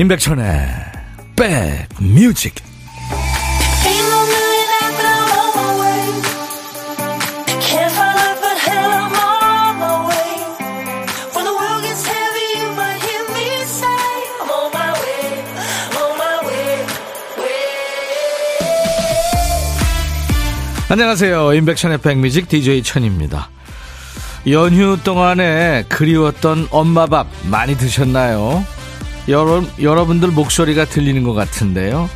임백천의 백뮤직 안녕하세요. 임백천의 백뮤직 DJ 천입니다. 연휴 동안에 그리웠던 엄마 밥 많이 드셨나요? 여러, 여러분들 목소리가 들리는 것 같은데요.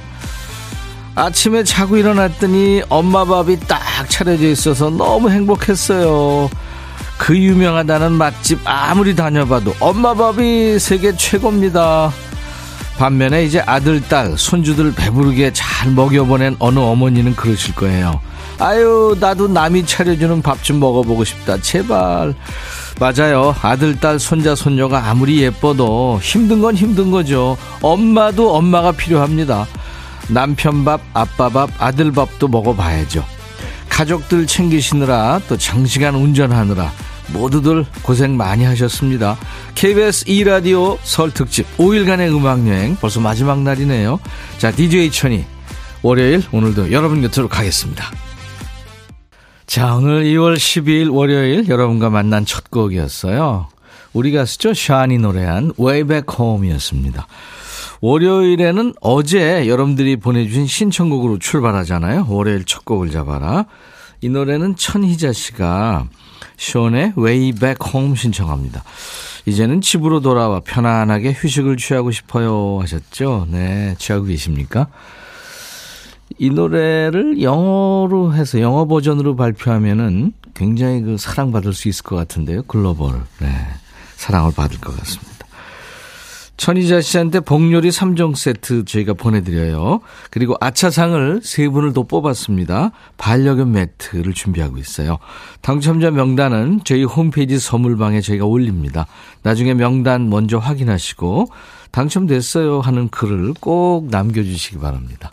아침에 자고 일어났더니 엄마 밥이 딱 차려져 있어서 너무 행복했어요. 그 유명하다는 맛집 아무리 다녀봐도 엄마 밥이 세계 최고입니다. 반면에 이제 아들, 딸, 손주들 배부르게 잘 먹여보낸 어느 어머니는 그러실 거예요. 아유, 나도 남이 차려주는 밥 좀 먹어보고 싶다. 제발. 맞아요. 아들, 딸, 손자, 손녀가 아무리 예뻐도 힘든 건 힘든 거죠. 엄마도 엄마가 필요합니다. 남편 밥, 아빠 밥, 아들 밥도 먹어봐야죠. 가족들 챙기시느라 또 장시간 운전하느라 모두들 고생 많이 하셨습니다. KBS 2라디오 설 특집 5일간의 음악여행 벌써 마지막 날이네요. 자, DJ 천이 월요일 오늘도 여러분 곁으로 가겠습니다. 자, 오늘 2월 12일 월요일 여러분과 만난 첫 곡이었어요. 우리 가수죠. 샤니 노래한 Way Back Home이었습니다. 월요일에는 어제 여러분들이 보내주신 신청곡으로 출발하잖아요. 월요일 첫 곡을 잡아라. 이 노래는 천희자 씨가 션의 Way Back Home 신청합니다. 이제는 집으로 돌아와 편안하게 휴식을 취하고 싶어요 하셨죠? 네, 취하고 계십니까? 이 노래를 영어로 해서 영어 버전으로 발표하면은 굉장히 그 사랑받을 수 있을 것 같은데요. 글로벌. 네. 사랑을 받을 것 같습니다. 천희자 씨한테 복요리 3종 세트 저희가 보내드려요. 그리고 아차상을 세 분을 또 뽑았습니다. 반려견 매트를 준비하고 있어요. 당첨자 명단은 저희 홈페이지 선물방에 저희가 올립니다. 나중에 명단 먼저 확인하시고 당첨됐어요 하는 글을 꼭 남겨주시기 바랍니다.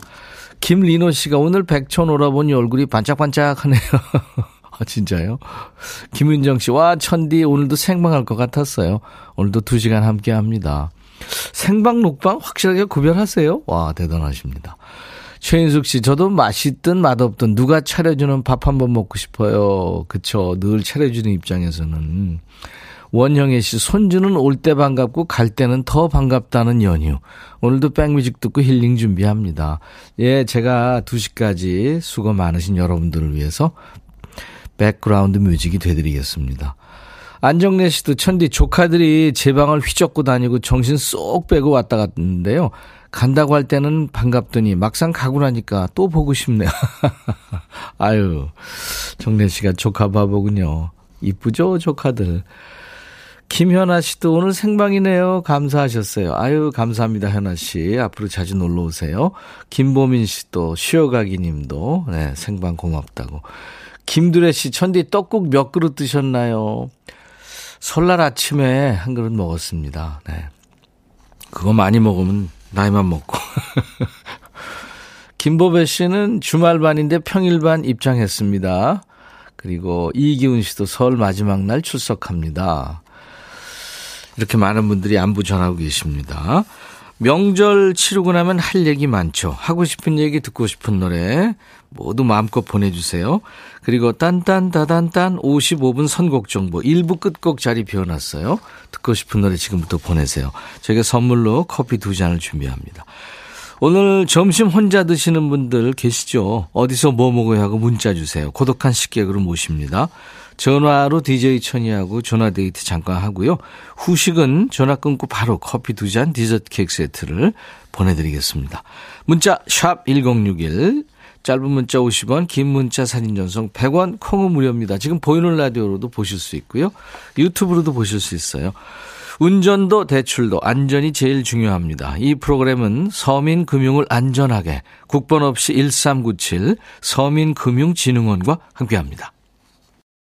김리노 씨가 오늘 백촌 오라보니 얼굴이 반짝반짝하네요. 아, 진짜요? 김윤정 씨, 와, 천디, 오늘도 생방할 것 같았어요. 오늘도 두 시간 함께 합니다. 생방, 녹방 확실하게 구별하세요? 와, 대단하십니다. 최인숙 씨, 저도 맛있든 맛없든 누가 차려주는 밥 한번 먹고 싶어요. 그쵸. 늘 차려주는 입장에서는. 원영애 씨, 손주는 올 때 반갑고 갈 때는 더 반갑다는 연휴. 오늘도 백뮤직 듣고 힐링 준비합니다. 예, 제가 2시까지 수고 많으신 여러분들을 위해서 백그라운드 뮤직이 되드리겠습니다. 안정래 씨도 천디 조카들이 제 방을 휘젓고 다니고 정신 쏙 빼고 왔다 갔는데요. 간다고 할 때는 반갑더니 막상 가고 나니까 또 보고 싶네요. 아유, 정래 씨가 조카 바보군요. 이쁘죠, 조카들. 김현아 씨도 오늘 생방이네요. 감사하셨어요. 아유, 감사합니다, 현아 씨. 앞으로 자주 놀러 오세요. 김보민 씨도, 쉬어가기 님도, 네, 생방 고맙다고. 김두래 씨, 천디 떡국 몇 그릇 드셨나요? 설날 아침에 한 그릇 먹었습니다. 네. 그거 많이 먹으면 나이만 먹고. 김보배 씨는 주말반인데 평일반 입장했습니다. 그리고 이기훈 씨도 설 마지막 날 출석합니다. 이렇게 많은 분들이 안부 전하고 계십니다. 명절 치르고 나면 할 얘기 많죠. 하고 싶은 얘기 듣고 싶은 노래 모두 마음껏 보내주세요. 그리고 딴딴다단딴 55분 선곡 정보 1부 끝곡 자리 비워놨어요. 듣고 싶은 노래 지금부터 보내세요. 저희가 선물로 커피 두 잔을 준비합니다. 오늘 점심 혼자 드시는 분들 계시죠? 어디서 뭐 먹어야 하고 문자 주세요. 고독한 식객으로 모십니다. 전화로 DJ 천이하고 전화 데이트 잠깐 하고요. 후식은 전화 끊고 바로 커피 두 잔 디저트 케이크 세트를 보내드리겠습니다. 문자 샵 1061, 짧은 문자 50원, 긴 문자 사진 전송 100원, 콩은 무료입니다. 지금 보이는 라디오로도 보실 수 있고요. 유튜브로도 보실 수 있어요. 운전도 대출도 안전이 제일 중요합니다. 이 프로그램은 서민금융을 안전하게 국번 없이 1397 서민금융진흥원과 함께합니다.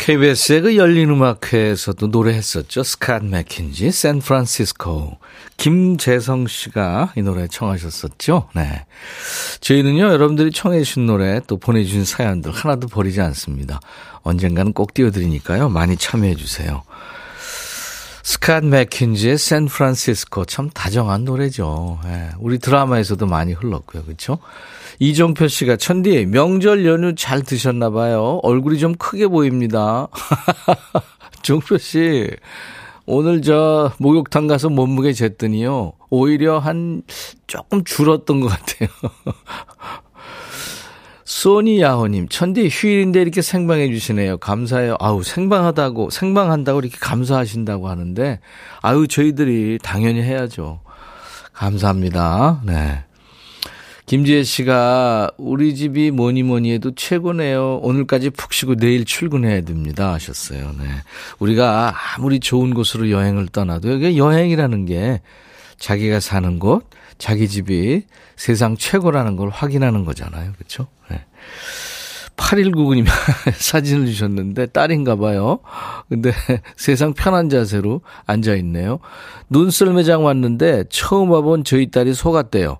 KBS의 그 열린 음악회에서도 노래했었죠. 스캇 맥킨지, 샌프란시스코. 김재성 씨가 이 노래 청하셨었죠. 네. 저희는요, 여러분들이 청해주신 노래 또 보내주신 사연들 하나도 버리지 않습니다. 언젠가는 꼭 띄워드리니까요. 많이 참여해주세요. 스캇 맥킨지의 샌프란시스코 참 다정한 노래죠. 네. 우리 드라마에서도 많이 흘렀고요. 그렇죠? 이종표 씨가 천디 명절 연휴 잘 드셨나 봐요. 얼굴이 좀 크게 보입니다. 종표 씨 오늘 저 목욕탕 가서 몸무게 쟀더니요. 오히려 한 조금 줄었던 것 같아요. 소니야호님, 천디 휴일인데 이렇게 생방해 주시네요. 감사해요. 아우, 생방하다고, 생방한다고 이렇게 감사하신다고 하는데, 아유, 저희들이 당연히 해야죠. 감사합니다. 네. 김지혜 씨가 우리 집이 뭐니 뭐니 해도 최고네요. 오늘까지 푹 쉬고 내일 출근해야 됩니다. 하셨어요. 네. 우리가 아무리 좋은 곳으로 여행을 떠나도 이게 여행이라는 게 자기가 사는 곳, 자기 집이 세상 최고라는 걸 확인하는 거잖아요. 그렇죠? 네. 8199님 사진을 주셨는데 딸인가 봐요. 근데 세상 편한 자세로 앉아 있네요. 눈썰매장 왔는데 처음 와본 저희 딸이 속았대요.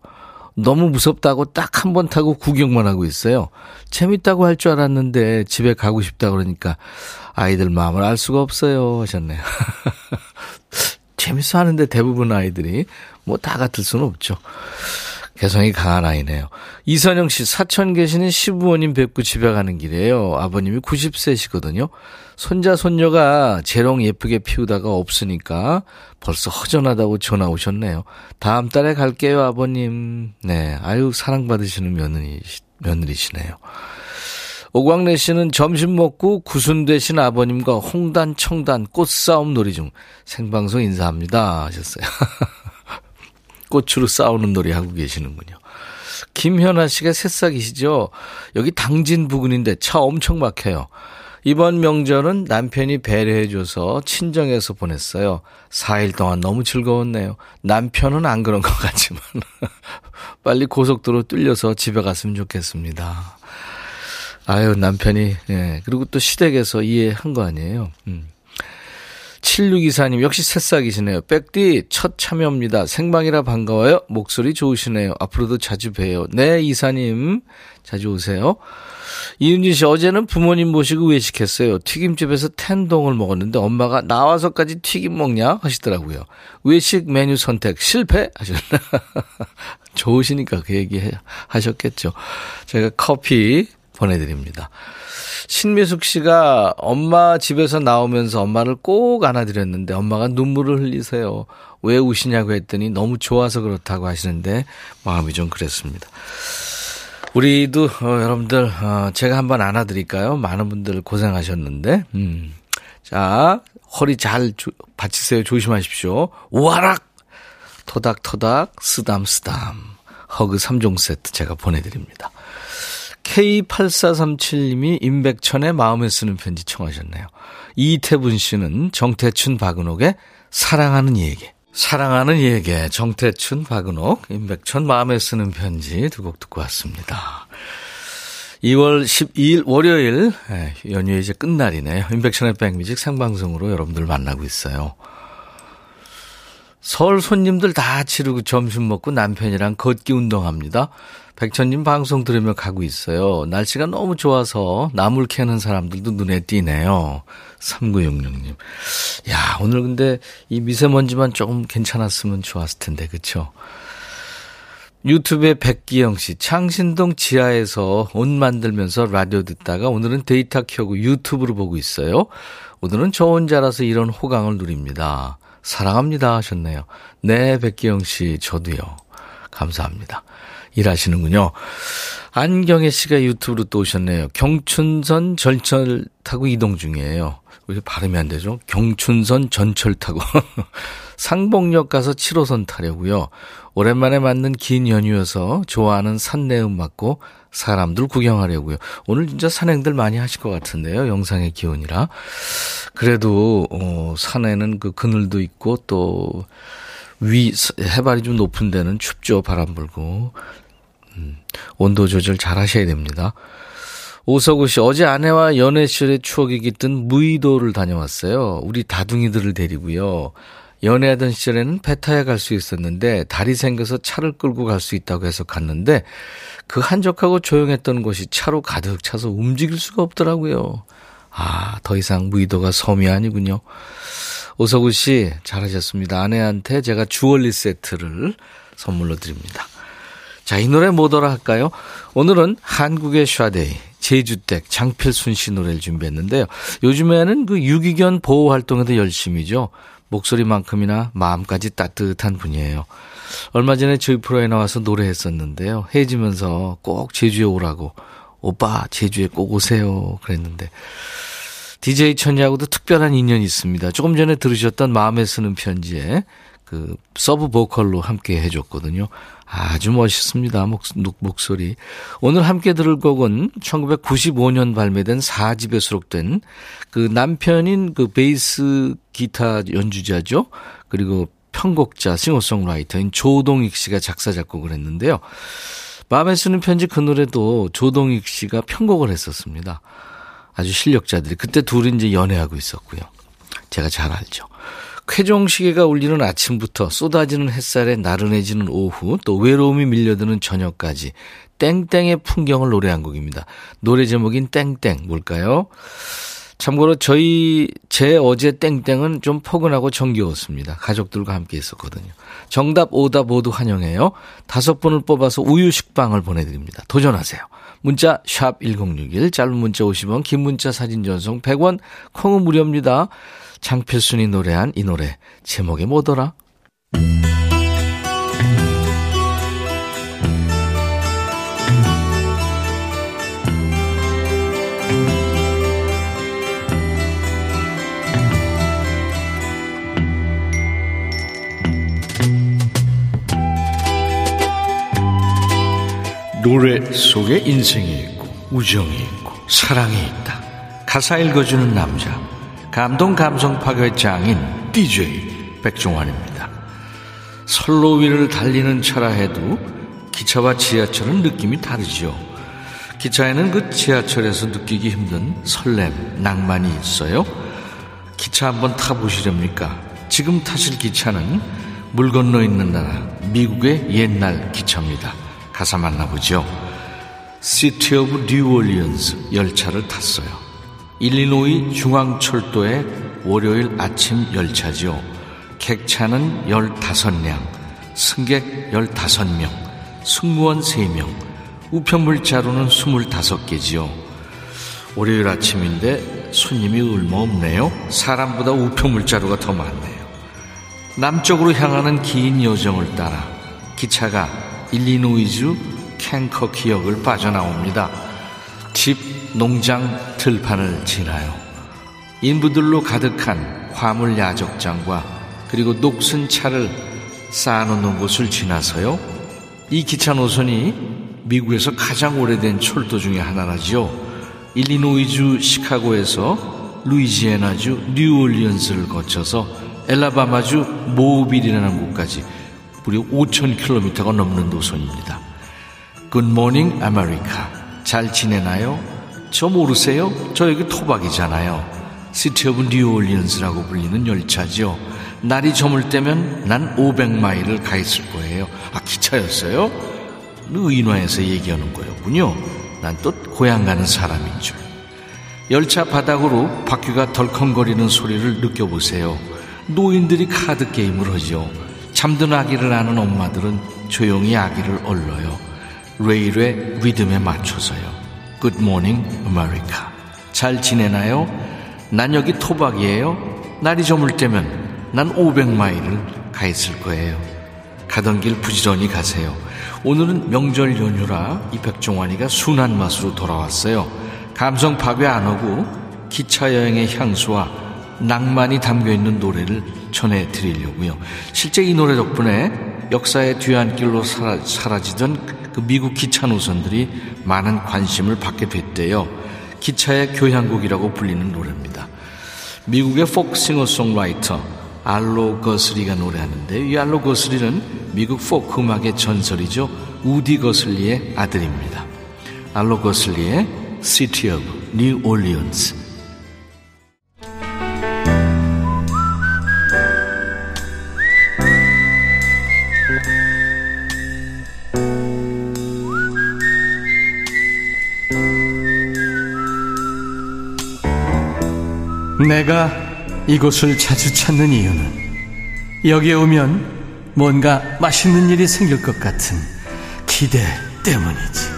너무 무섭다고 딱 한 번 타고 구경만 하고 있어요. 재밌다고 할 줄 알았는데 집에 가고 싶다 그러니까 아이들 마음을 알 수가 없어요 하셨네요. 재밌어 하는데 대부분 아이들이 뭐 다 같을 수는 없죠. 개성이 강한 아이네요. 이선영 씨, 사천 계시는 시부모님 뵙고 집에 가는 길이에요. 아버님이 90세시거든요. 손자, 손녀가 재롱 예쁘게 피우다가 없으니까 벌써 허전하다고 전화 오셨네요. 다음 달에 갈게요, 아버님. 네. 아유, 사랑받으시는 며느리, 며느리시네요. 오광래 씨는 점심 먹고 구순 되신 아버님과 홍단, 청단, 꽃싸움 놀이 중 생방송 인사합니다. 하셨어요. 꽃으로 싸우는 놀이 하고 계시는군요. 김현아 씨가 새싹이시죠? 여기 당진 부근인데 차 엄청 막혀요. 이번 명절은 남편이 배려해줘서 친정에서 보냈어요. 4일 동안 너무 즐거웠네요. 남편은 안 그런 것 같지만. 빨리 고속도로 뚫려서 집에 갔으면 좋겠습니다. 아유, 남편이, 예. 그리고 또 시댁에서 이해한 거 아니에요. 음. 7624님, 역시 새싹이시네요. 백디, 첫 참여입니다. 생방이라 반가워요. 목소리 좋으시네요. 앞으로도 자주 봬요. 네, 이사님, 자주 오세요. 이은진 씨, 어제는 부모님 모시고 외식했어요. 튀김집에서 텐동을 먹었는데 엄마가 나와서까지 튀김 먹냐? 하시더라고요. 외식 메뉴 선택 실패? 하셨나? 좋으시니까 그 얘기 하셨겠죠. 제가 커피 보내드립니다. 신미숙 씨가 엄마 집에서 나오면서 엄마를 꼭 안아드렸는데 엄마가 눈물을 흘리세요. 왜 우시냐고 했더니 너무 좋아서 그렇다고 하시는데 마음이 좀 그랬습니다. 우리도 어, 여러분들 어, 제가 한번 안아드릴까요? 많은 분들 고생하셨는데 음. 자 허리 잘 조, 받치세요. 조심하십시오. 우아락 토닥토닥 쓰담쓰담 허그 3종 세트 제가 보내드립니다. K8437님이 임백천의 마음에 쓰는 편지 청하셨네요. 이태분 씨는 정태춘 박은옥의 사랑하는 얘기. 사랑하는 얘기. 정태춘 박은옥, 임백천 마음에 쓰는 편지 두 곡 듣고 왔습니다. 2월 12일 월요일 예, 연휴 이제 끝날이네요. 임백천의 백뮤직 생방송으로 여러분들 만나고 있어요. 서울 손님들 다 치르고 점심 먹고 남편이랑 걷기 운동합니다. 백천님 방송 들으며 가고 있어요. 날씨가 너무 좋아서 나물 캐는 사람들도 눈에 띄네요. 3966님. 야, 오늘 근데 이 미세먼지만 조금 괜찮았으면 좋았을 텐데, 그쵸? 유튜브에 백기영 씨, 창신동 지하에서 옷 만들면서 라디오 듣다가 오늘은 데이터 켜고 유튜브로 보고 있어요. 오늘은 저 혼자라서 이런 호강을 누립니다. 사랑합니다 하셨네요. 네, 백기영 씨, 저도요. 감사합니다. 일하시는군요. 안경혜 씨가 유튜브로 또 오셨네요. 경춘선 전철 타고 이동 중이에요. 왜 발음이 안 되죠? 경춘선 전철 타고. 상봉역 가서 7호선 타려고요. 오랜만에 맞는 긴 연휴여서 좋아하는 산내음 맞고 사람들 구경하려고요. 오늘 진짜 산행들 많이 하실 것 같은데요. 영상의 기온이라. 그래도 어, 산에는 그 그늘도 있고 또 위 해발이 좀 높은 데는 춥죠. 바람 불고. 음, 온도 조절 잘 하셔야 됩니다. 오석우 씨, 어제 아내와 연애 시절의 추억이 깃든 무의도를 다녀왔어요. 우리 다둥이들을 데리고요. 연애하던 시절에는 배 타야 갈 수 있었는데 다리 생겨서 차를 끌고 갈 수 있다고 해서 갔는데 그 한적하고 조용했던 곳이 차로 가득 차서 움직일 수가 없더라고요. 아, 더 이상 무의도가 섬이 아니군요. 오석우 씨, 잘하셨습니다. 아내한테 제가 주얼리 세트를 선물로 드립니다. 자, 이 노래 뭐더라 할까요? 오늘은 한국의 샤데이, 제주댁, 장필순 씨 노래를 준비했는데요. 요즘에는 그 유기견 보호 활동에도 열심히죠. 목소리만큼이나 마음까지 따뜻한 분이에요. 얼마 전에 저희 프로에 나와서 노래했었는데요. 헤어지면서 꼭 제주에 오라고. 오빠, 제주에 꼭 오세요. 그랬는데. DJ 천이하고도 특별한 인연이 있습니다. 조금 전에 들으셨던 마음에 쓰는 편지에 그 서브 보컬로 함께 해줬거든요. 아주 멋있습니다. 목, 목소리. 오늘 함께 들을 곡은 1995년 발매된 4집에 수록된 그 남편인 그 베이스 기타 연주자죠. 그리고 편곡자, 싱어송라이터인 조동익 씨가 작사, 작곡을 했는데요. 마음에 쓰는 편지 그 노래도 조동익 씨가 편곡을 했었습니다. 아주 실력자들이. 그때 둘이 이제 연애하고 있었고요. 제가 잘 알죠. 쾌종시계가 울리는 아침부터 쏟아지는 햇살에 나른해지는 오후 또 외로움이 밀려드는 저녁까지 땡땡의 풍경을 노래한 곡입니다. 노래 제목인 땡땡 뭘까요? 참고로 저희 제 어제 땡땡은 좀 포근하고 정겨웠습니다. 가족들과 함께 있었거든요. 정답 오답 모두 환영해요. 다섯 분을 뽑아서 우유 식빵을 보내드립니다. 도전하세요. 문자 샵 #1061 짧은 문자 50원, 긴 문자 사진 전송 100원, 콩은 무료입니다. 장필순이 노래한 이 노래 제목이 뭐더라? 노래 속에 인생이 있고 우정이 있고 사랑이 있다. 가사 읽어주는 남자 감동 감성 파괴 장인 DJ 백종환입니다. 선로 위를 달리는 차라 해도 기차와 지하철은 느낌이 다르죠. 기차에는 그 지하철에서 느끼기 힘든 설렘, 낭만이 있어요. 기차 한번 타보시렵니까? 지금 타실 기차는 물 건너 있는 나라, 미국의 옛날 기차입니다. 가사 만나보죠. City of New Orleans 열차를 탔어요. 일리노이 중앙철도의 월요일 아침 열차지요. 객차는 15량, 승객 15명, 승무원 3명, 우편물자루는 25개지요. 월요일 아침인데 손님이 얼마 없네요. 사람보다 우편물자루가 더 많네요. 남쪽으로 향하는 긴 여정을 따라 기차가 일리노이주 캔커키 역을 빠져나옵니다. 집 농장 들판을 지나요. 인부들로 가득한 화물 야적장과 그리고 녹슨 차를 쌓아놓는 곳을 지나서요. 이 기차 노선이 미국에서 가장 오래된 철도 중의 하나라지요. 일리노이주 시카고에서 루이지애나주 뉴올리언스를 거쳐서 앨라배마주 모빌이라는 곳까지 무려 5,000km가 넘는 노선입니다. Good morning America. 잘 지내나요? 저 모르세요? 저 여기 토박이잖아요. City of New Orleans라고 불리는 열차죠. 날이 저물 때면 난 500마일을 가 있을 거예요. 아, 기차였어요? 의인화해서 얘기하는 거였군요. 난 또 고향 가는 사람인 줄. 열차 바닥으로 바퀴가 덜컹거리는 소리를 느껴보세요. 노인들이 카드 게임을 하죠. 잠든 아기를 아는 엄마들은 조용히 아기를 얼러요. 레일의 리듬에 맞춰서요. Good morning, America. 잘 지내나요? 난 여기 토박이에요. 날이 저물 때면 난 500마일을 가 있을 거예요. 가던 길 부지런히 가세요. 오늘은 명절 연휴라 이 백종환이가 순한 맛으로 돌아왔어요. 감성 파괴 안 하고 기차 여행의 향수와 낭만이 담겨 있는 노래를 전해 드리려고요. 실제 이 노래 덕분에 역사의 뒤안길로 사라, 사라지던 그 미국 기차 노선들이 많은 관심을 받게 됐대요. 기차의 교향곡이라고 불리는 노래입니다. 미국의 포크 싱어송라이터 알로 거스리가 노래하는데 이 알로 거스리는 미국 포크 음악의 전설이죠. 우디 거슬리의 아들입니다. 알로 거슬리의 City of New Orleans 내가 이곳을 자주 찾는 이유는 여기에 오면 뭔가 맛있는 일이 생길 것 같은 기대 때문이지.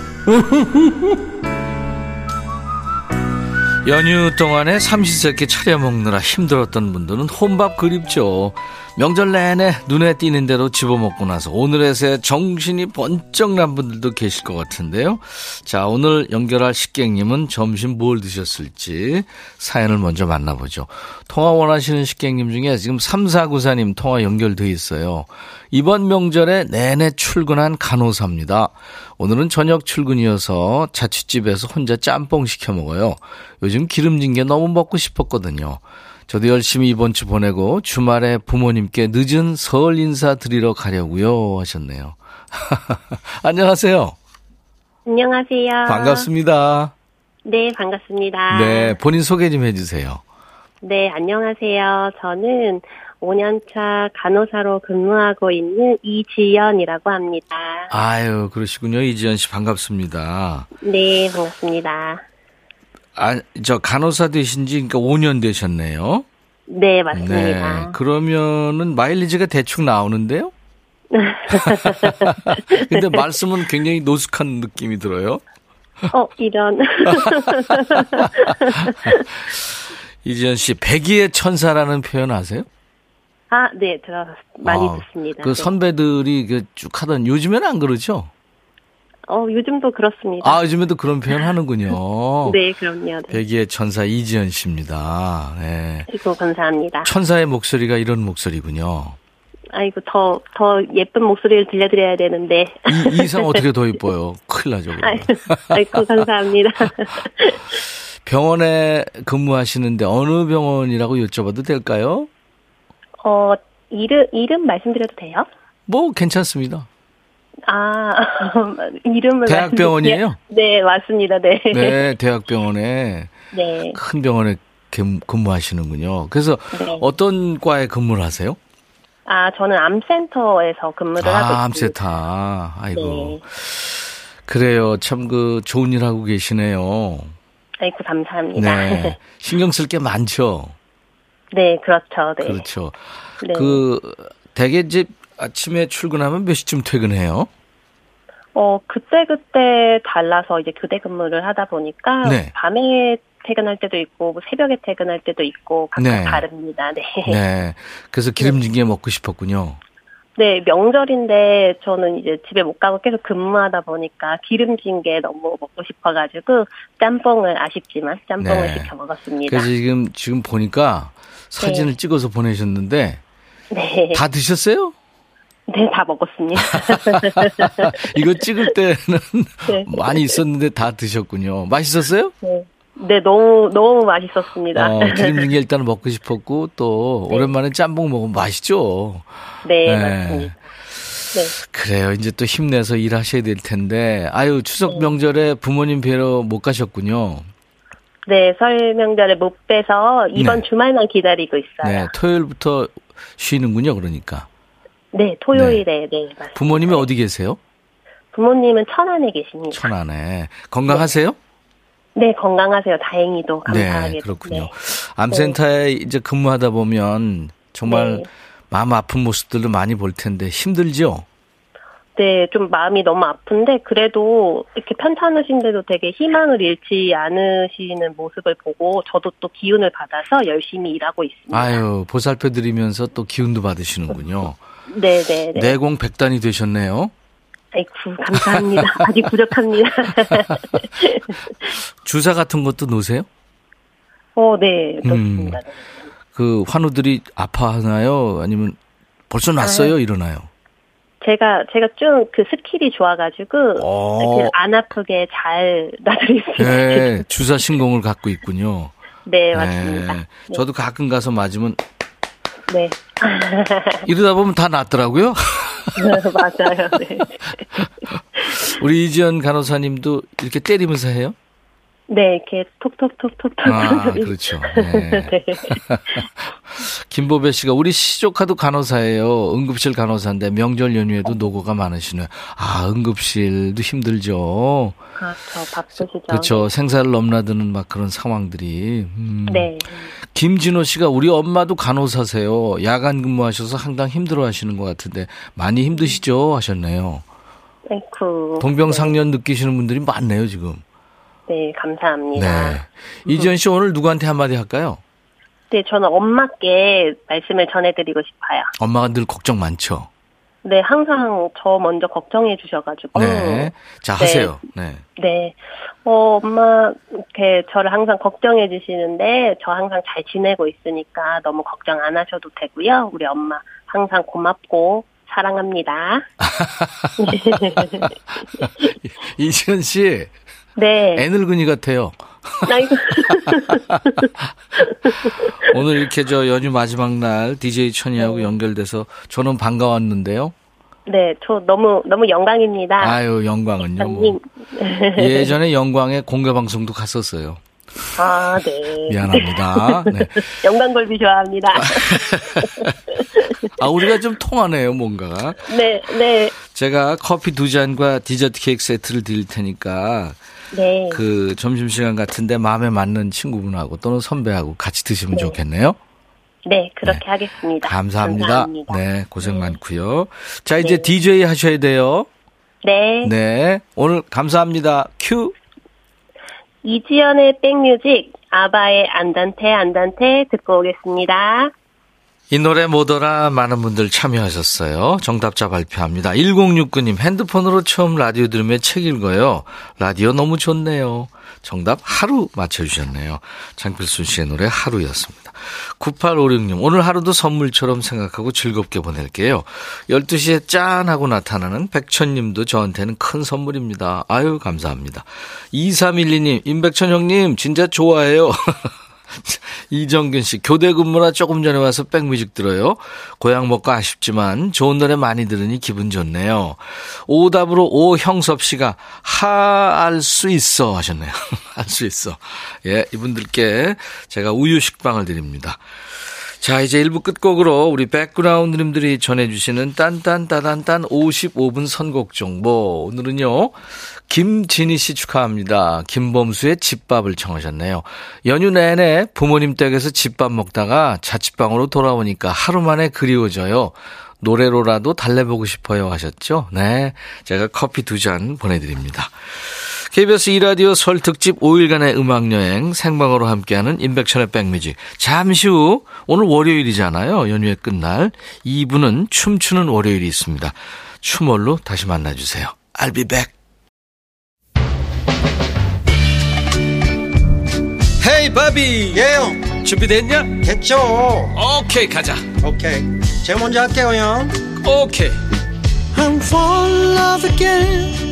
연휴 동안에 삼시세끼 차려 먹느라 힘들었던 분들은 혼밥 그립죠. 명절 내내 눈에 띄는 대로 집어먹고 나서 오늘에서야 정신이 번쩍 난 분들도 계실 것 같은데요. 자, 오늘 연결할 식객님은 점심 뭘 드셨을지 사연을 먼저 만나보죠. 통화 원하시는 식객님 중에 지금 3494님 통화 연결돼 있어요. 이번 명절에 내내 출근한 간호사입니다. 오늘은 저녁 출근이어서 자취집에서 혼자 짬뽕 시켜 먹어요. 요즘 기름진 게 너무 먹고 싶었거든요. 저도 열심히 이번 주 보내고 주말에 부모님께 늦은 설 인사 드리러 가려고요 하셨네요. 안녕하세요. 안녕하세요. 반갑습니다. 네, 반갑습니다. 네, 본인 소개 좀 해주세요. 네, 안녕하세요. 저는 5년차 간호사로 근무하고 있는 이지연이라고 합니다. 아유, 그러시군요. 이지연 씨 반갑습니다. 네, 반갑습니다. 아, 저 간호사 되신 지 그러니까 5년 되셨네요. 네, 맞습니다. 네. 그러면은 마일리지가 대충 나오는데요? 근데 말씀은 굉장히 노숙한 느낌이 들어요. 어, 이런. 이지연 씨, 백의의 천사라는 표현 아세요? 아, 네, 들어 많이 아, 듣습니다. 그 네. 선배들이 그 쭉 하던 요즘에는 안 그러죠? 어, 요즘도 그렇습니다. 아, 요즘에도 그런 표현 하는군요. 네, 그럼요. 네. 백의의 천사 이지연 씨입니다. 네. 아이고, 감사합니다. 천사의 목소리가 이런 목소리군요. 아이고, 더, 더 예쁜 목소리를 들려드려야 되는데. 이, 이상 어떻게 더 이뻐요? 큰일 나죠. 아이고, 감사합니다. 병원에 근무하시는데 어느 병원이라고 여쭤봐도 될까요? 어, 이름, 이름 말씀드려도 돼요? 뭐 괜찮습니다. 아, 이름을. 대학병원이에요? 말씀드릴게요. 네, 맞습니다. 네. 네, 대학병원에 네. 큰 병원에 근- 근무하시는군요. 그래서 네. 어떤 과에 근무를 하세요? 아, 저는 암센터에서 근무를 하고 아, 있습니다. 암세타. 아이고. 네. 그래요. 참 그 좋은 일 하고 계시네요. 아이고, 감사합니다. 네. 네, 신경 쓸 게 많죠. 그렇죠. 네. 그렇죠. 네. 그 대개 이제 아침에 출근하면 몇 시쯤 퇴근해요? 어, 그때그때 달라서 이제 교대 근무를 하다 보니까 네. 밤에 퇴근할 때도 있고 뭐 새벽에 퇴근할 때도 있고 각각 네. 다릅니다. 네. 네. 그래서 기름진 게 먹고 싶었군요. 네, 명절인데 저는 이제 집에 못 가고 계속 근무하다 보니까 기름진 게 너무 먹고 싶어가지고 짬뽕을 아쉽지만 짬뽕을 네. 시켜 먹었습니다. 그래서 지금 지금 보니까 사진을 네. 찍어서 보내셨는데 네, 다 드셨어요? 네, 다 먹었습니다. 이거 찍을 때는 네. 많이 있었는데 다 드셨군요. 맛있었어요? 네. 네, 너무 너무 맛있었습니다. 어, 기름진 게 일단은 먹고 싶었고 또 네. 오랜만에 짬뽕 먹으면 맛있죠. 네, 네. 맞습니다. 네. 그래요. 이제 또 힘내서 일하셔야 될 텐데 아유 추석 네. 명절에 부모님 뵈러 못 가셨군요. 네, 설 명절에 못 빼서 이번 네. 주말만 기다리고 있어요. 네, 토요일부터 쉬는군요. 그러니까 네, 토요일에 네, 맞습니다. 부모님이 어디 계세요? 부모님은 천안에 계십니다. 천안에 건강하세요? 네, 건강하세요. 다행히도 감사하게. 네, 그렇군요. 네. 암센터에 이제 근무하다 보면 정말 네. 마음 아픈 모습들도 많이 볼 텐데 힘들죠? 네, 좀 마음이 너무 아픈데 그래도 이렇게 편찮으신데도 되게 희망을 잃지 않으시는 모습을 보고 저도 또 기운을 받아서 열심히 일하고 있습니다. 아유, 보살펴 드리면서 또 기운도 받으시는군요. 네, 네, 네. 내공 백단이 되셨네요. 아이고, 감사합니다. 아직 부족합니다. 주사 같은 것도 놓으세요? 어, 네, 음. 그렇습니다. 그 환우들이 아파하나요? 아니면 벌써 났어요? 일어나요? 제가 제가 좀 그 skill이 좋아가지고 어. 안 아프게 잘 놔드릴 수. 네, 주사 신공을 갖고 있군요. 네, 맞습니다. 네. 네. 저도 가끔 가서 맞으면 네. 이러다 보면 다 낫더라고요. 맞아요. 네. 우리 이지연 간호사님도 이렇게 때리면서 해요? 네, 이렇게 톡톡톡톡톡. 아, 그렇죠. 네. 네. 김보배 씨가 우리 시조카도 간호사예요. 응급실 간호사인데 명절 연휴에도 노고가 많으시네요. 아, 응급실도 힘들죠. 그렇죠. 바쁘시죠. 그렇죠. 생사를 넘나드는 막 그런 상황들이. 음. 네. 김진호 씨가 우리 엄마도 간호사세요. 야간 근무하셔서 항상 힘들어 하시는 것 같은데 많이 힘드시죠? 하셨네요. 아이쿠. 동병상련 네. 느끼시는 분들이 많네요, 지금. 네, 감사합니다. 네. 이지연 씨 오늘 누구한테 한마디 할까요? 네, 저는 엄마께 말씀을 전해드리고 싶어요. 엄마가 늘 걱정 많죠? 네, 항상 저 먼저 걱정해 주셔가지고. 네. 자, 하세요. 네. 네. 네. 어, 엄마, 이렇게 저를 항상 걱정해 주시는데, 저 항상 잘 지내고 있으니까 너무 걱정 안 하셔도 되고요. 우리 엄마 항상 고맙고, 사랑합니다. 이지연 씨. 네. 애늙은이 같아요. 오늘 이렇게 저 연휴 마지막 날 DJ 천이하고 네. 연결돼서 저는 반가웠는데요. 네, 저 너무 너무 영광입니다. 아유, 영광은요. 뭐. 예전에 영광에 공개 방송도 갔었어요. 아, 네. 미안합니다. 네. 영광골비 좋아합니다. 아, 우리가 좀 통하네요, 뭔가. 네, 네. 제가 커피 두 잔과 디저트 케이크 세트를 드릴 테니까 네. 그 점심시간 같은데 마음에 맞는 친구분하고 또는 선배하고 같이 드시면 네. 좋겠네요. 네, 그렇게 네. 하겠습니다. 감사합니다. 감사합니다. 네, 고생 네. 많고요. 자, 이제 네. DJ 하셔야 돼요. 네. 네. 오늘 감사합니다. 큐. 이지연의 백뮤직, 아바의 안단테 안단테 듣고 오겠습니다. 이 노래 뭐더라 많은 분들 참여하셨어요. 정답자 발표합니다. 1069님 핸드폰으로 처음 라디오 들으며 책 읽어요. 라디오 너무 좋네요. 정답 하루 맞춰주셨네요. 장필순 씨의 노래 하루였습니다. 9856님 오늘 하루도 선물처럼 생각하고 즐겁게 보낼게요. 12시에 짠 하고 나타나는 백천님도 저한테는 큰 선물입니다. 아유 감사합니다. 2312님 임백천 형님 진짜 좋아해요. 이정균 씨, 교대 근무나 조금 전에 와서 백뮤직 들어요. 고향 먹고 아쉽지만 좋은 노래 많이 들으니 기분 좋네요. 오답으로 오형섭 씨가 하 알 수 있어 하셨네요. 할수 있어. 예, 이분들께 제가 우유 식빵을 드립니다. 자, 이제 1부 끝곡으로 우리 백그라운드님들이 전해주시는 딴딴따단딴 55분 선곡 정보. 오늘은요, 김진희 씨 축하합니다. 김범수의 집밥을 청하셨네요. 연휴 내내 부모님 댁에서 집밥 먹다가 자취방으로 돌아오니까 하루 만에 그리워져요. 노래로라도 달래보고 싶어요 하셨죠? 네. 제가 커피 두 잔 보내드립니다. KBS 2라디오 설 특집 5일간의 음악여행 생방으로 함께하는 인백션의 백뮤직. 잠시 후 오늘 월요일이잖아요. 연휴의 끝날 2부는 춤추는 월요일이 있습니다. 춤월로 다시 만나주세요. I'll be back. 헤이 바비 예영 준비됐냐? 됐죠 오케이 가자 오케이 제가 먼저 할게요 형 오케이 I'm fall in love again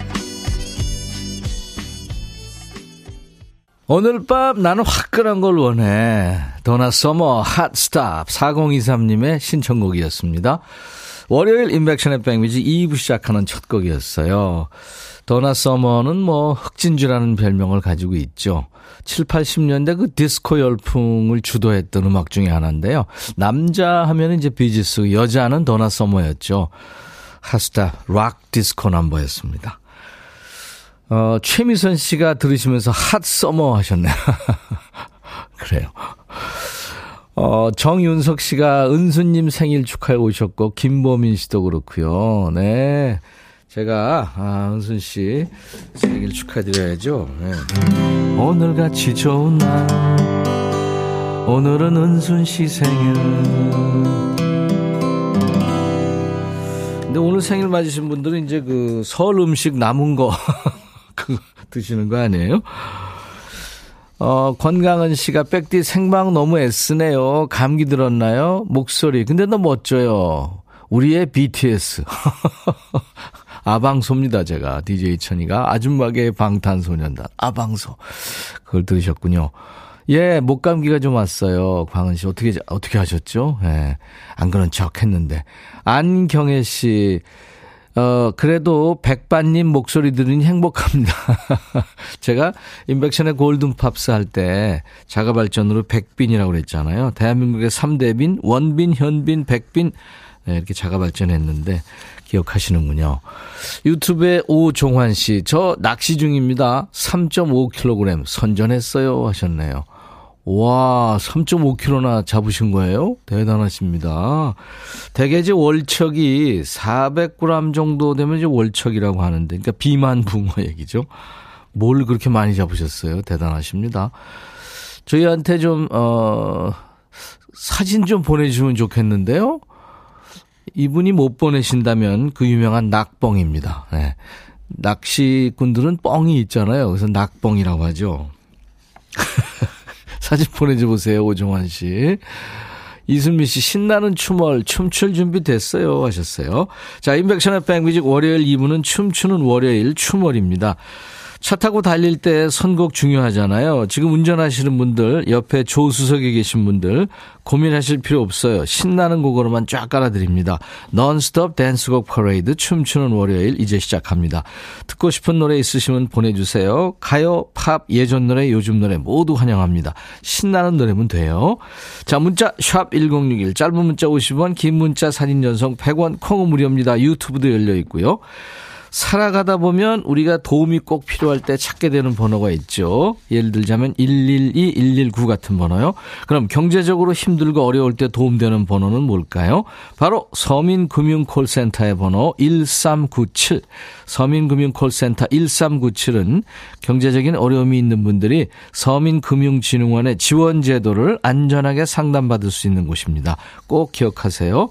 오늘 밤 나는 화끈한 걸 원해. 도나 서머 Hot Stuff 4023님의 신청곡이었습니다. 월요일 인백천의 백뮤직 2부 시작하는 첫 곡이었어요. 도나 서머는 뭐 흑진주라는 별명을 가지고 있죠. 7, 80년대 그 디스코 열풍을 주도했던 음악 중에 하나인데요. 남자 하면 이제 비지스, 여자는 도나 서머였죠. Hot Stuff 락 디스코 넘버였습니다. 어, 최미선 씨가 들으시면서 핫 서머 하셨네요. 그래요. 어, 정윤석 씨가 은수님 생일 축하해 오셨고, 김보민 씨도 그렇고요. 네. 제가 아, 은순 씨 생일 축하드려야죠. 네. 오늘 같이 좋은 날 오늘은 은순 씨 생일 근데 오늘 생일 맞으신 분들은 이제 그 설 음식 남은 거 그거 드시는 거 아니에요? 어, 권강은 씨가 백디 생방 너무 애쓰네요. 감기 들었나요? 목소리. 근데 너 멋져요. 우리의 BTS. 아방소입니다, 제가. DJ 천이가. 아줌마계 방탄소년단. 아방소. 그걸 들으셨군요. 예, 목감기가 좀 왔어요. 광은 씨. 어떻게, 어떻게 하셨죠? 예. 안 그런 척 했는데. 안경혜 씨. 어, 그래도 백빈님 목소리 들으니 행복합니다. 제가 인백천의 골든팝스 할 때 자가 발전으로 백빈이라고 그랬잖아요. 대한민국의 3대 빈, 원빈, 현빈, 백빈, 네, 이렇게 자가 발전했는데 기억하시는군요. 유튜브에 오종환 씨, 저 낚시 중입니다. 3.5kg 선전했어요 하셨네요. 와, 3.5kg나 잡으신 거예요? 대단하십니다. 대개 이제 월척이 400g 정도 되면 이제 월척이라고 하는데, 그러니까 비만 붕어 얘기죠. 뭘 그렇게 많이 잡으셨어요? 대단하십니다. 저희한테 좀, 어, 사진 좀 보내주시면 좋겠는데요? 이분이 못 보내신다면 그 유명한 낙뻥입니다. 네. 낚시꾼들은 뻥이 있잖아요. 그래서 낙뻥이라고 하죠. 사진 보내줘 보세요, 오종환 씨. 이순미 씨, 신나는 춤을, 춤출 준비 됐어요. 하셨어요. 자, 인백천의 백뮤직 월요일 2부는 춤추는 월요일 춤월입니다. 차 타고 달릴 때 선곡 중요하잖아요. 지금 운전하시는 분들, 옆에 조수석에 계신 분들, 고민하실 필요 없어요. 신나는 곡으로만 쫙 깔아드립니다. 논스톱 댄스곡 퍼레이드 춤추는 월요일 이제 시작합니다. 듣고 싶은 노래 있으시면 보내주세요. 가요, 팝, 예전 노래, 요즘 노래 모두 환영합니다. 신나는 노래면 돼요. 자, 문자 샵 1061, 짧은 문자 50원, 긴 문자 사진 전송 100원, 콩은 무료입니다. 유튜브도 열려 있고요. 살아가다 보면 우리가 도움이 꼭 필요할 때 찾게 되는 번호가 있죠. 예를 들자면 112, 119 같은 번호요. 그럼 경제적으로 힘들고 어려울 때 도움되는 번호는 뭘까요? 바로 서민금융콜센터의 번호 1397. 서민금융콜센터 1397은 경제적인 어려움이 있는 분들이 서민금융진흥원의 지원제도를 안전하게 상담받을 수 있는 곳입니다. 꼭 기억하세요.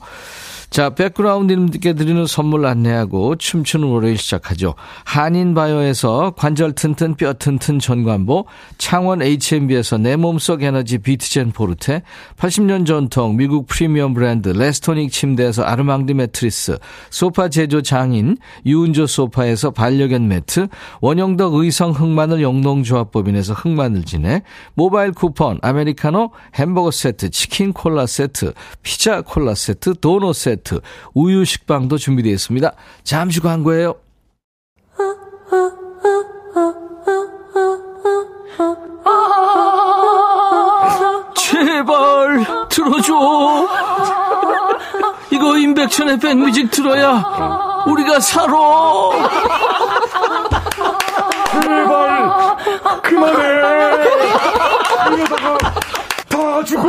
자, 백그라운드님들께 드리는 선물 안내하고 춤추는 월요일 시작하죠. 한인바이오에서 관절 튼튼 뼈 튼튼 전관보, 창원 H&B에서 내 몸속 에너지 비트젠 포르테, 80년 전통 미국 프리미엄 브랜드 레스토닉 침대에서 아르망디 매트리스, 소파 제조 장인 유운조 소파에서 반려견 매트, 원형덕 의성 흑마늘 영농조합법인에서 흑마늘 진액, 모바일 쿠폰, 아메리카노, 햄버거 세트, 치킨 콜라 세트, 피자 콜라 세트, 도넛 세트, 세트, 우유 식빵도 준비되어 있습니다. 잠시 광고예요. 제발 들어줘. 이거 임백천의 백뮤직 들어야 우리가 살아. 제발 그만해. 이러다가 다 죽어.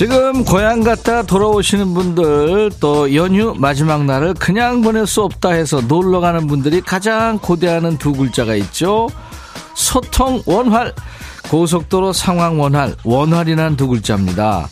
지금 고향 갔다 돌아오시는 분들 또 연휴 마지막 날을 그냥 보낼 수 없다 해서 놀러 가는 분들이 가장 고대하는 두 글자가 있죠. 소통 원활 고속도로 상황 원활 원활이란 두 글자입니다.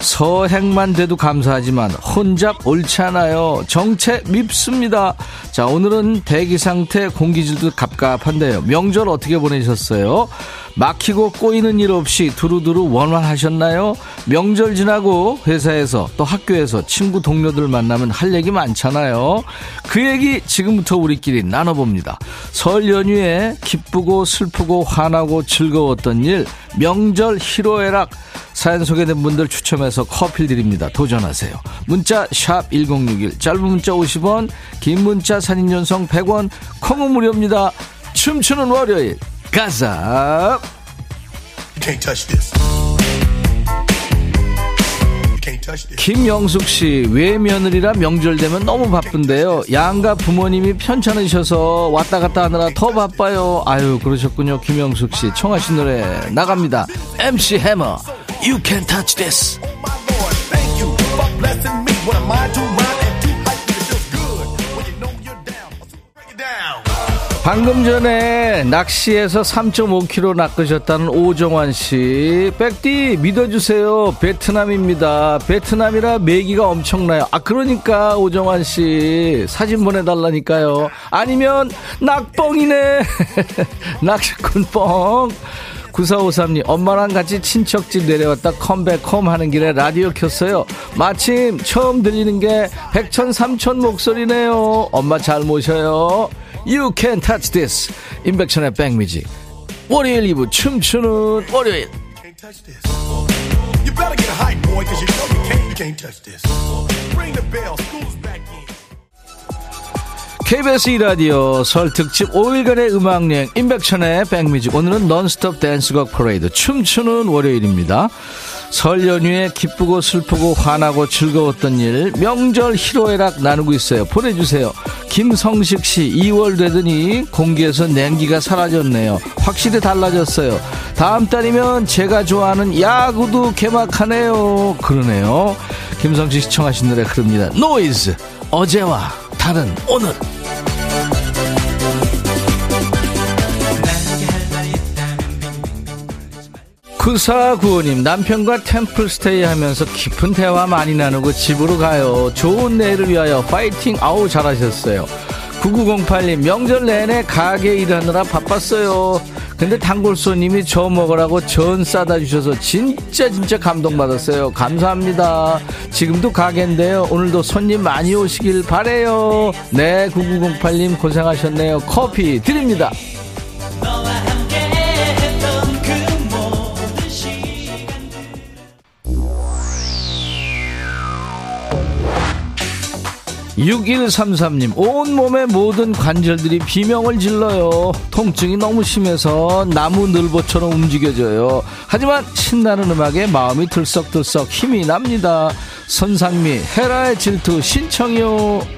서행만 돼도 감사하지만 혼잡 옳지 않아요. 정체 밉습니다. 자, 오늘은 대기 상태 공기질도 갑갑한데요. 명절 어떻게 보내셨어요? 막히고 꼬이는 일 없이 두루두루 원활하셨나요? 명절 지나고 회사에서 또 학교에서 친구 동료들 만나면 할 얘기 많잖아요. 그 얘기 지금부터 우리끼리 나눠봅니다. 설 연휴에 기쁘고 슬프고 화나고 즐거웠던 일, 명절 희로애락, 사연 소개된 분들 추첨해 서 커피 드립니다. 도전하세요. 문자 1061, 짧은 문자 50원, 긴 문자 사진 전송 100원, 콩은 무료입니다. 춤추는 월요일 가자 김영숙 씨 외며느리라 명절 되면 너무 바쁜데요. 양가 부모님이 편찮으셔서 왔다 갔다 하느라 더 바빠요. 아유 그러셨군요. 김영숙 씨 청하신 노래 나갑니다. MC 해머 You can touch this. 방금 전에 낚시에서 3.5kg 낚으셨다는 오정환 씨. 백디 믿어주세요. 베트남입니다. 베트남이라 메기가 엄청나요. 아, 그러니까 오정환 씨. 사진 보내달라니까요. 아니면 낙뻥이네. 낚시꾼 뻥. 9453님, 엄마랑 같이 친척집 내려왔다 컴백홈 하는 길에 라디오 켰어요. 마침 처음 들리는 게 백천, 삼천 목소리네요. 엄마 잘 모셔요. You can touch this. 인백천의 백뮤직. 월요일 2부 춤추는 월요일. KBS 이라디오 설 특집 5일간의 음악여행 인백천의 백뮤직. 오늘은 논스톱 댄스곡 퍼레이드 춤추는 월요일입니다. 설 연휴에 기쁘고 슬프고 화나고 즐거웠던 일 명절 희로애락 나누고 있어요. 보내주세요. 김성식 씨 2월 되더니 공기에서 냉기가 사라졌네요. 확실히 달라졌어요. 다음 달이면 제가 좋아하는 야구도 개막하네요. 그러네요. 김성식 씨 청하신 노래 흐릅니다. 노이즈 어제와 다른 오늘. 9495님 남편과 템플스테이 하면서 깊은 대화 많이 나누고 집으로 가요. 좋은 내일을 위하여 파이팅. 아우 잘하셨어요. 9908님 명절 내내 가게 일하느라 바빴어요 근데 단골 손님이 저 먹으라고 전 싸다 주셔서 진짜 진짜 감동받았어요. 감사합니다. 지금도 가게인데요. 오늘도 손님 많이 오시길 바래요. 네 9908님 고생하셨네요. 커피 드립니다 6133님, 온몸의 모든 관절들이 비명을 질러요. 통증이 너무 심해서 나무 늘보처럼 움직여져요. 하지만 신나는 음악에 마음이 들썩들썩 힘이 납니다. 선상미, 헤라의 질투 신청이요.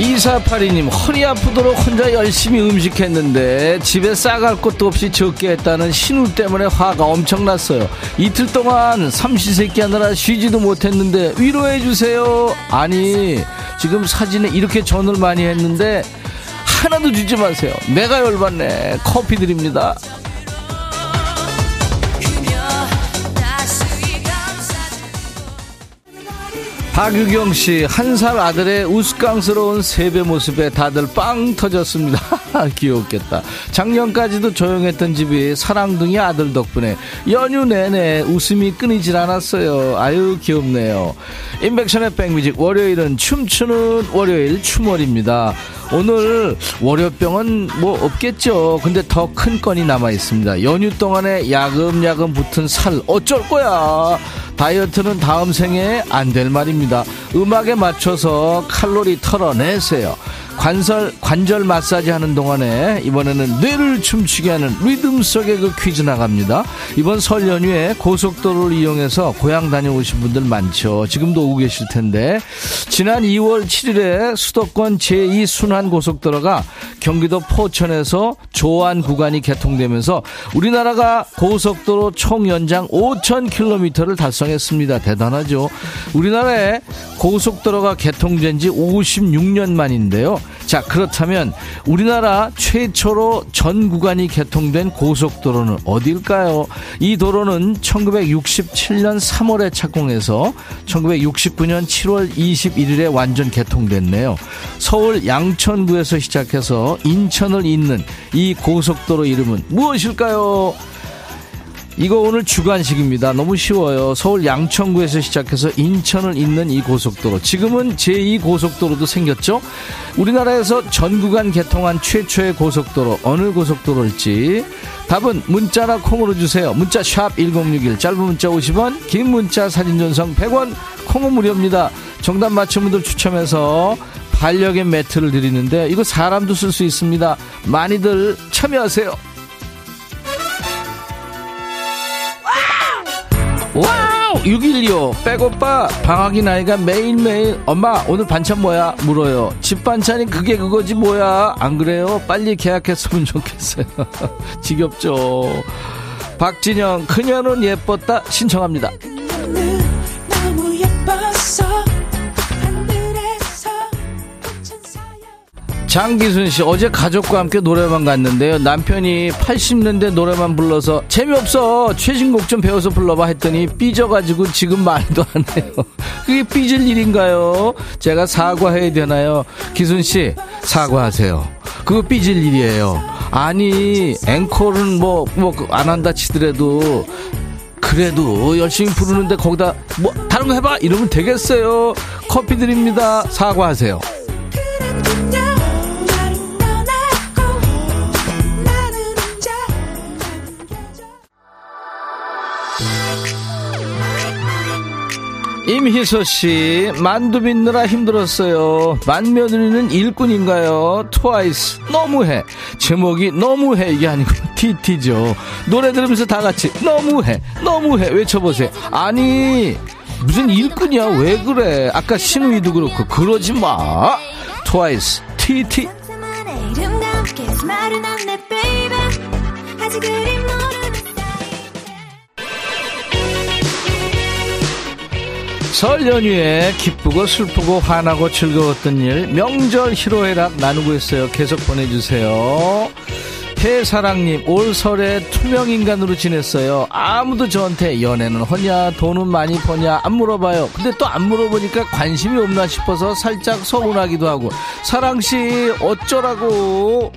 2482님 허리 아프도록 혼자 열심히 음식했는데 집에 싸갈 것도 없이 적게 했다는 신우 때문에 화가 엄청났어요. 이틀 동안 삼시세끼 하느라 쉬지도 못했는데 위로해 주세요. 아니 지금 사진에 이렇게 전을 많이 했는데 하나도 주지 마세요. 내가 열받네. 커피 드립니다 박유경 씨, 한 살 아들의 우스꽝스러운 세배 모습에 다들 빵 터졌습니다. 귀엽겠다. 작년까지도 조용했던 집이 사랑둥이 아들 덕분에 연휴 내내 웃음이 끊이질 않았어요. 아유, 귀엽네요. 인백션의 백뮤직, 월요일은 춤추는 월요일 춤월입니다. 오늘 월요병은 뭐 없겠죠. 근데 더 큰 건이 남아 있습니다. 연휴 동안에 야금야금 붙은 살 어쩔 거야. 다이어트는 다음 생에 안 될 말입니다. 음악에 맞춰서 칼로리 털어내세요. 관절, 관절 마사지 하는 동안에 이번에는 뇌를 춤추게 하는 리듬 속의 그 퀴즈 나갑니다. 이번 설 연휴에 고속도로를 이용해서 고향 다녀오신 분들 많죠. 지금도 오고 계실 텐데. 지난 2월 7일에 수도권 제2 순환 고속도로가 경기도 포천에서 조안 구간이 개통되면서 우리나라가 고속도로 총 연장 5,000km를 달성했습니다. 대단하죠. 우리나라에 고속도로가 개통된 지 56년 만인데요. 자, 그렇다면 우리나라 최초로 전 구간이 개통된 고속도로는 어디일까요? 이 도로는 1967년 3월에 착공해서 1969년 7월 21일에 완전 개통됐네요. 서울 양천구에서 시작해서 인천을 잇는 이 고속도로 이름은 무엇일까요? 이거 오늘 주간식입니다. 너무 쉬워요. 서울 양천구에서 시작해서 인천을 잇는 이 고속도로. 지금은 제2고속도로도 생겼죠? 우리나라에서 전 구간 개통한 최초의 고속도로. 어느 고속도로일지. 답은 문자나 콩으로 주세요. 문자 샵 1061. 짧은 문자 50원, 긴 문자 사진 전송 100원, 콩은 무료입니다. 정답 맞춘 분들 추첨해서 반려견 매트를 드리는데 이거 사람도 쓸 수 있습니다. 많이들 참여하세요. 와우! 6125 백오빠 방학인 아이가 매일매일. 엄마 오늘 반찬 뭐야? 물어요. 집 반찬이 그게 그거지 뭐야? 안 그래요? 빨리 개학했으면 좋겠어요. 지겹죠. 박진영 그녀는 예뻤다. 신청합니다 장기순 씨 어제 가족과 함께 노래방 갔는데요. 남편이 80년대 노래만 불러서 재미없어 최신곡 좀 배워서 불러봐 했더니 삐져가지고 지금 말도 안 해요. 그게 삐질 일인가요? 제가 사과해야 되나요? 기순 씨 사과하세요. 그거 삐질 일이에요. 아니 앵콜은 뭐 뭐 안 한다 치더라도 그래도 열심히 부르는데 거기다 뭐 다른 거 해봐 이러면 되겠어요. 커피 드립니다. 사과하세요. 임희서 씨, 만두 빚느라 힘들었어요. 만며느리는 일꾼인가요? 트와이스, 너무해. 제목이 너무해. 이게 아니고 티티죠. 노래 들으면서 다 같이 너무해, 너무해. 외쳐보세요. 아니, 무슨 일꾼이야? 왜 그래? 아까 신우이도 그렇고, 그러지 마. 트와이스, 티티. 설 연휴에 기쁘고 슬프고 화나고 즐거웠던 일 명절 희로애락 나누고 있어요. 계속 보내주세요. 해사랑님 올 설에 투명 인간으로 지냈어요. 아무도 저한테 연애는 허냐 돈은 많이 버냐 안 물어봐요. 근데 또 안 물어보니까 관심이 없나 싶어서 살짝 서운하기도 하고 사랑씨 어쩌라고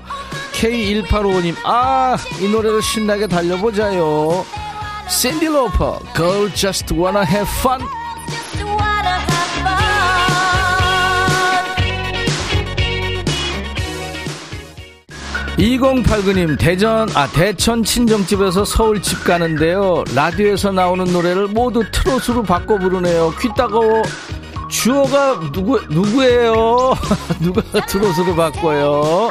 K1855님 아 이 노래를 신나게 달려보자요. 샌디 로퍼 Girl Just Wanna Have Fun 2089님 대전 아 대천 친정집에서 서울집 가는데요. 라디오에서 나오는 노래를 모두 트로트로 바꿔 부르네요. 귀 따가워. 주어가 누구 누구예요? 누가 트로트로 바꿔요?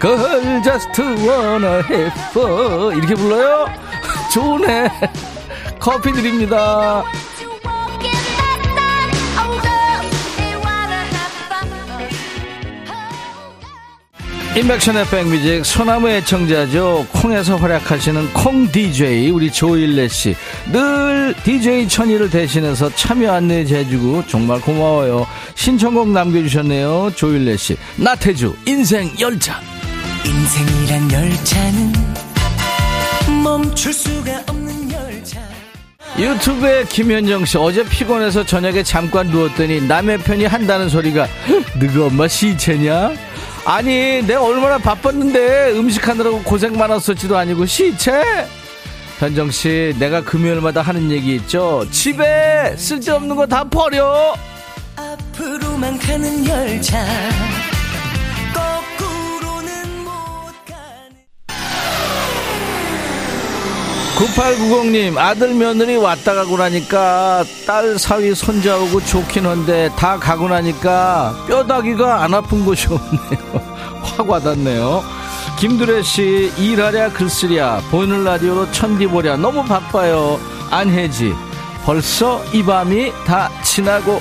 Girl just wanna have 이렇게 불러요? 좋네. 커피 드립니다 인백션의 백뮤직 소나무 애청자죠. 콩에서 활약하시는 콩 DJ 우리 조일레 씨늘 DJ 천이를 대신해서 참여 안내 해 주고 정말 고마워요. 신청곡 남겨주셨네요 조일레 씨. 나태주 인생 열차. 인생이란 열차는 멈출 수가 없는 열차. 유튜브에 김현정 씨 어제 피곤해서 저녁에 잠깐 누웠더니 남의 편이 한다는 소리가 너가 엄마 시체냐 아니 내가 얼마나 바빴는데 음식하느라고 고생 많았었지도 아니고 시체? 현정씨 내가 금요일마다 하는 얘기 있죠? 집에 쓸데없는 거 다 버려. 앞으로만 가는 열차 9890님 아들 며느리 왔다 가고 나니까 딸 사위 손자 오고 좋긴 한데 다 가고 나니까 뼈다귀가 안 아픈 곳이 없네요. 확 와닿네요. 김두래씨 일하랴 글쓰랴 보이는 라디오로 천디 보랴. 너무 바빠요. 안혜지 벌써 이 밤이 다 지나고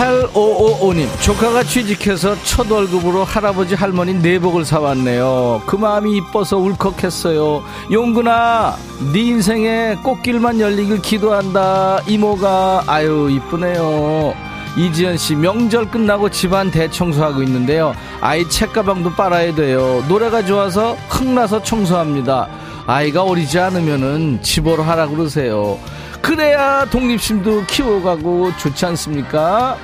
8555님, 조카가 취직해서 첫 월급으로 할아버지 할머니 내복을 사왔네요. 그 마음이 이뻐서 울컥했어요. 용근아, 네 인생에 꽃길만 열리길 기도한다. 이모가, 아유, 이쁘네요. 이지연 씨, 명절 끝나고 집안 대청소하고 있는데요. 아이 책가방도 빨아야 돼요. 노래가 좋아서 흥나서 청소합니다. 아이가 어리지 않으면은 집으로 하라 그러세요. 그래야 독립심도 키워가고 좋지 않습니까?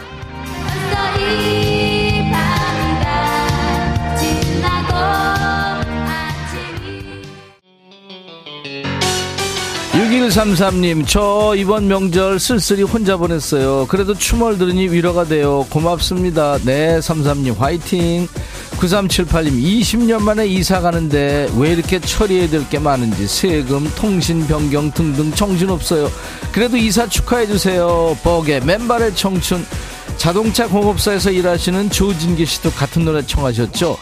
육일삼삼님저 이번 명절 쓸쓸히 혼자 보냈어요. 그래도 춤을 들으니 위로가 돼요. 고맙습니다. 네, 삼삼님 화이팅. 9378님, 20년 만에 이사 가는데 왜 이렇게 처리해야 될 게 많은지 세금, 통신 변경 등등 정신없어요. 그래도 이사 축하해 주세요. 버게, 맨발의 청춘. 자동차 공업사에서 일하시는 조진기 씨도 같은 노래 청하셨죠?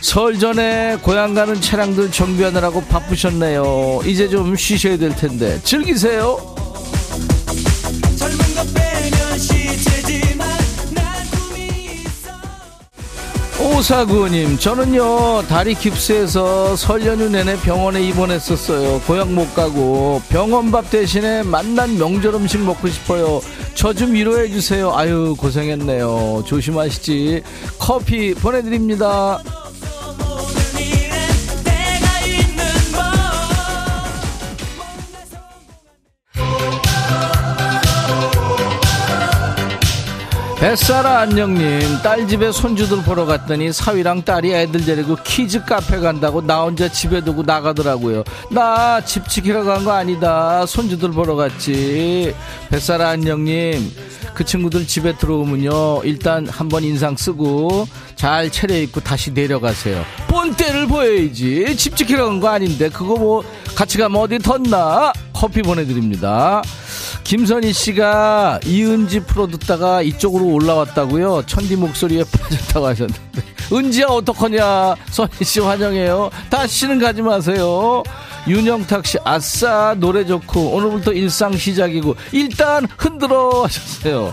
설 전에 고향 가는 차량들 정비하느라고 바쁘셨네요. 이제 좀 쉬셔야 될 텐데 즐기세요. 오사구님, 저는요, 다리 깁스해서 설 연휴 내내 병원에 입원했었어요. 고향 못 가고, 병원밥 대신에 만난 명절 음식 먹고 싶어요. 저 좀 위로해 주세요. 아유, 고생했네요. 조심하시지. 커피 보내드립니다. 뱃살아 안녕님. 딸 집에 손주들 보러 갔더니 사위랑 딸이 애들 데리고 키즈 카페 간다고 나 혼자 집에 두고 나가더라고요. 나 집 지키러 간 거 아니다. 손주들 보러 갔지. 뱃살아 안녕님. 그 친구들 집에 들어오면요. 일단 한번 인상 쓰고 잘 차려입고 다시 내려가세요. 본때를 보여야지. 집 지키러 간 거 아닌데 그거 뭐 같이 가면 어디 덧나? 커피 보내드립니다 김선희 씨가 이은지 프로 듣다가 이쪽으로 올라왔다고요. 천디 목소리에 빠졌다고 하셨는데. 은지야 어떡하냐. 선희 씨 환영해요. 다시는 가지 마세요. 윤영탁 씨 아싸 노래 좋고 오늘부터 일상 시작이고 일단 흔들어 하셨어요.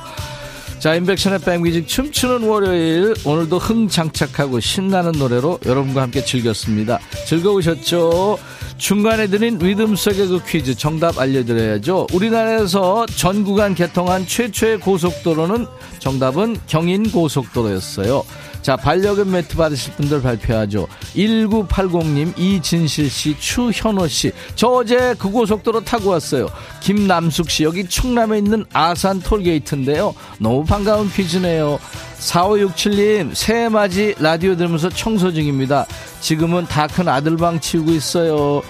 자, 인백션의 백뮤직 춤추는 월요일 오늘도 흥 장착하고 신나는 노래로 여러분과 함께 즐겼습니다. 즐거우셨죠? 중간에 드린 리듬 속의 그 퀴즈 정답 알려드려야죠. 우리나라에서 전 구간 개통한 최초의 고속도로는 정답은 경인 고속도로였어요. 자, 반려견 매트 받으실 분들 발표하죠. 1980님, 이진실 씨, 추현호 씨. 저 어제 그 고속도로 타고 왔어요. 김남숙 씨, 여기 충남에 있는 아산 톨게이트인데요. 너무 반가운 퀴즈네요. 4567님, 새해 맞이 라디오 들으면서 청소 중입니다. 지금은 다 큰 아들방 치우고 있어요.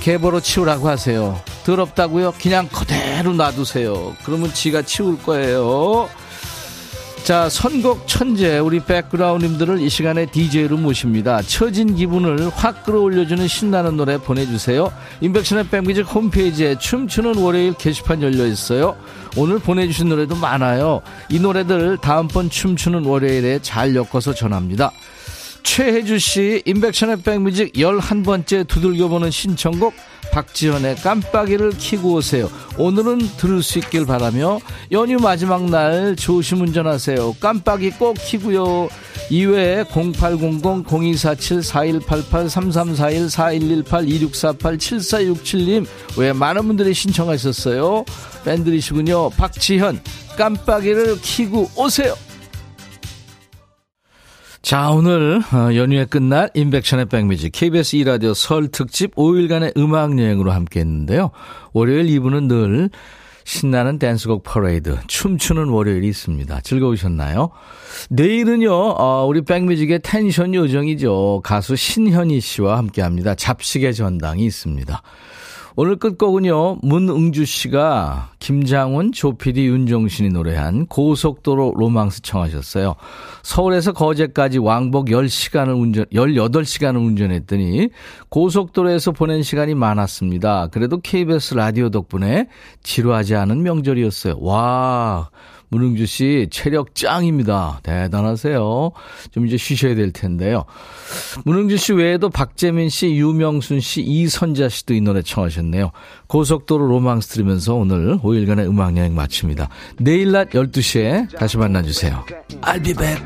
개보로 치우라고 하세요. 더럽다고요? 그냥 그대로 놔두세요. 그러면 지가 치울 거예요. 자, 선곡 천재 우리 백그라운드님들을 이 시간에 DJ로 모십니다. 처진 기분을 확 끌어올려주는 신나는 노래 보내주세요. 인백션의 백뮤직 홈페이지에 춤추는 월요일 게시판 열려 있어요. 오늘 보내주신 노래도 많아요. 이 노래들 다음번 춤추는 월요일에 잘 엮어서 전합니다. 최혜주 씨, 인백션의 백뮤직 11번째 두들겨보는 신청곡 박지현의 깜빡이를 키고 오세요. 오늘은 들을 수 있길 바라며 연휴 마지막 날 조심 운전하세요. 깜빡이 꼭 키고요. 이외에 0800-2478-3341-4118-4118-2648-7467님 외 많은 분들이 신청하셨어요. 밴드이시군요. 박지현 깜빡이를 키고 오세요. 자, 오늘 어, 연휴의 끝날 임백천의 백뮤직 KBS 2라디오 설 특집 5일간의 음악 여행으로 함께 했는데요. 월요일 2부는 늘 신나는 댄스곡 퍼레이드, 춤추는 월요일이 있습니다. 즐거우셨나요? 내일은요, 어, 우리 백뮤직의 텐션 요정이죠. 가수 신현희 씨와 함께 합니다. 잡식의 전당이 있습니다. 오늘 끝곡은요, 문응주 씨가 김장훈, 조피디, 윤종신이 노래한 고속도로 로망스 청하셨어요. 서울에서 거제까지 왕복 10시간을 운전, 18시간을 운전했더니 고속도로에서 보낸 시간이 많았습니다. 그래도 KBS 라디오 덕분에 지루하지 않은 명절이었어요. 와, 문흥주 씨 체력 짱입니다. 대단하세요. 좀 이제 쉬셔야 될 텐데요. 문흥주 씨 외에도 박재민 씨, 유명순 씨, 이선자 씨도 이 노래 청하셨네요. 고속도로 로망스 들으면서 오늘 5일간의 음악여행 마칩니다. 내일 낮 12시에 다시 만나주세요. I'll be back.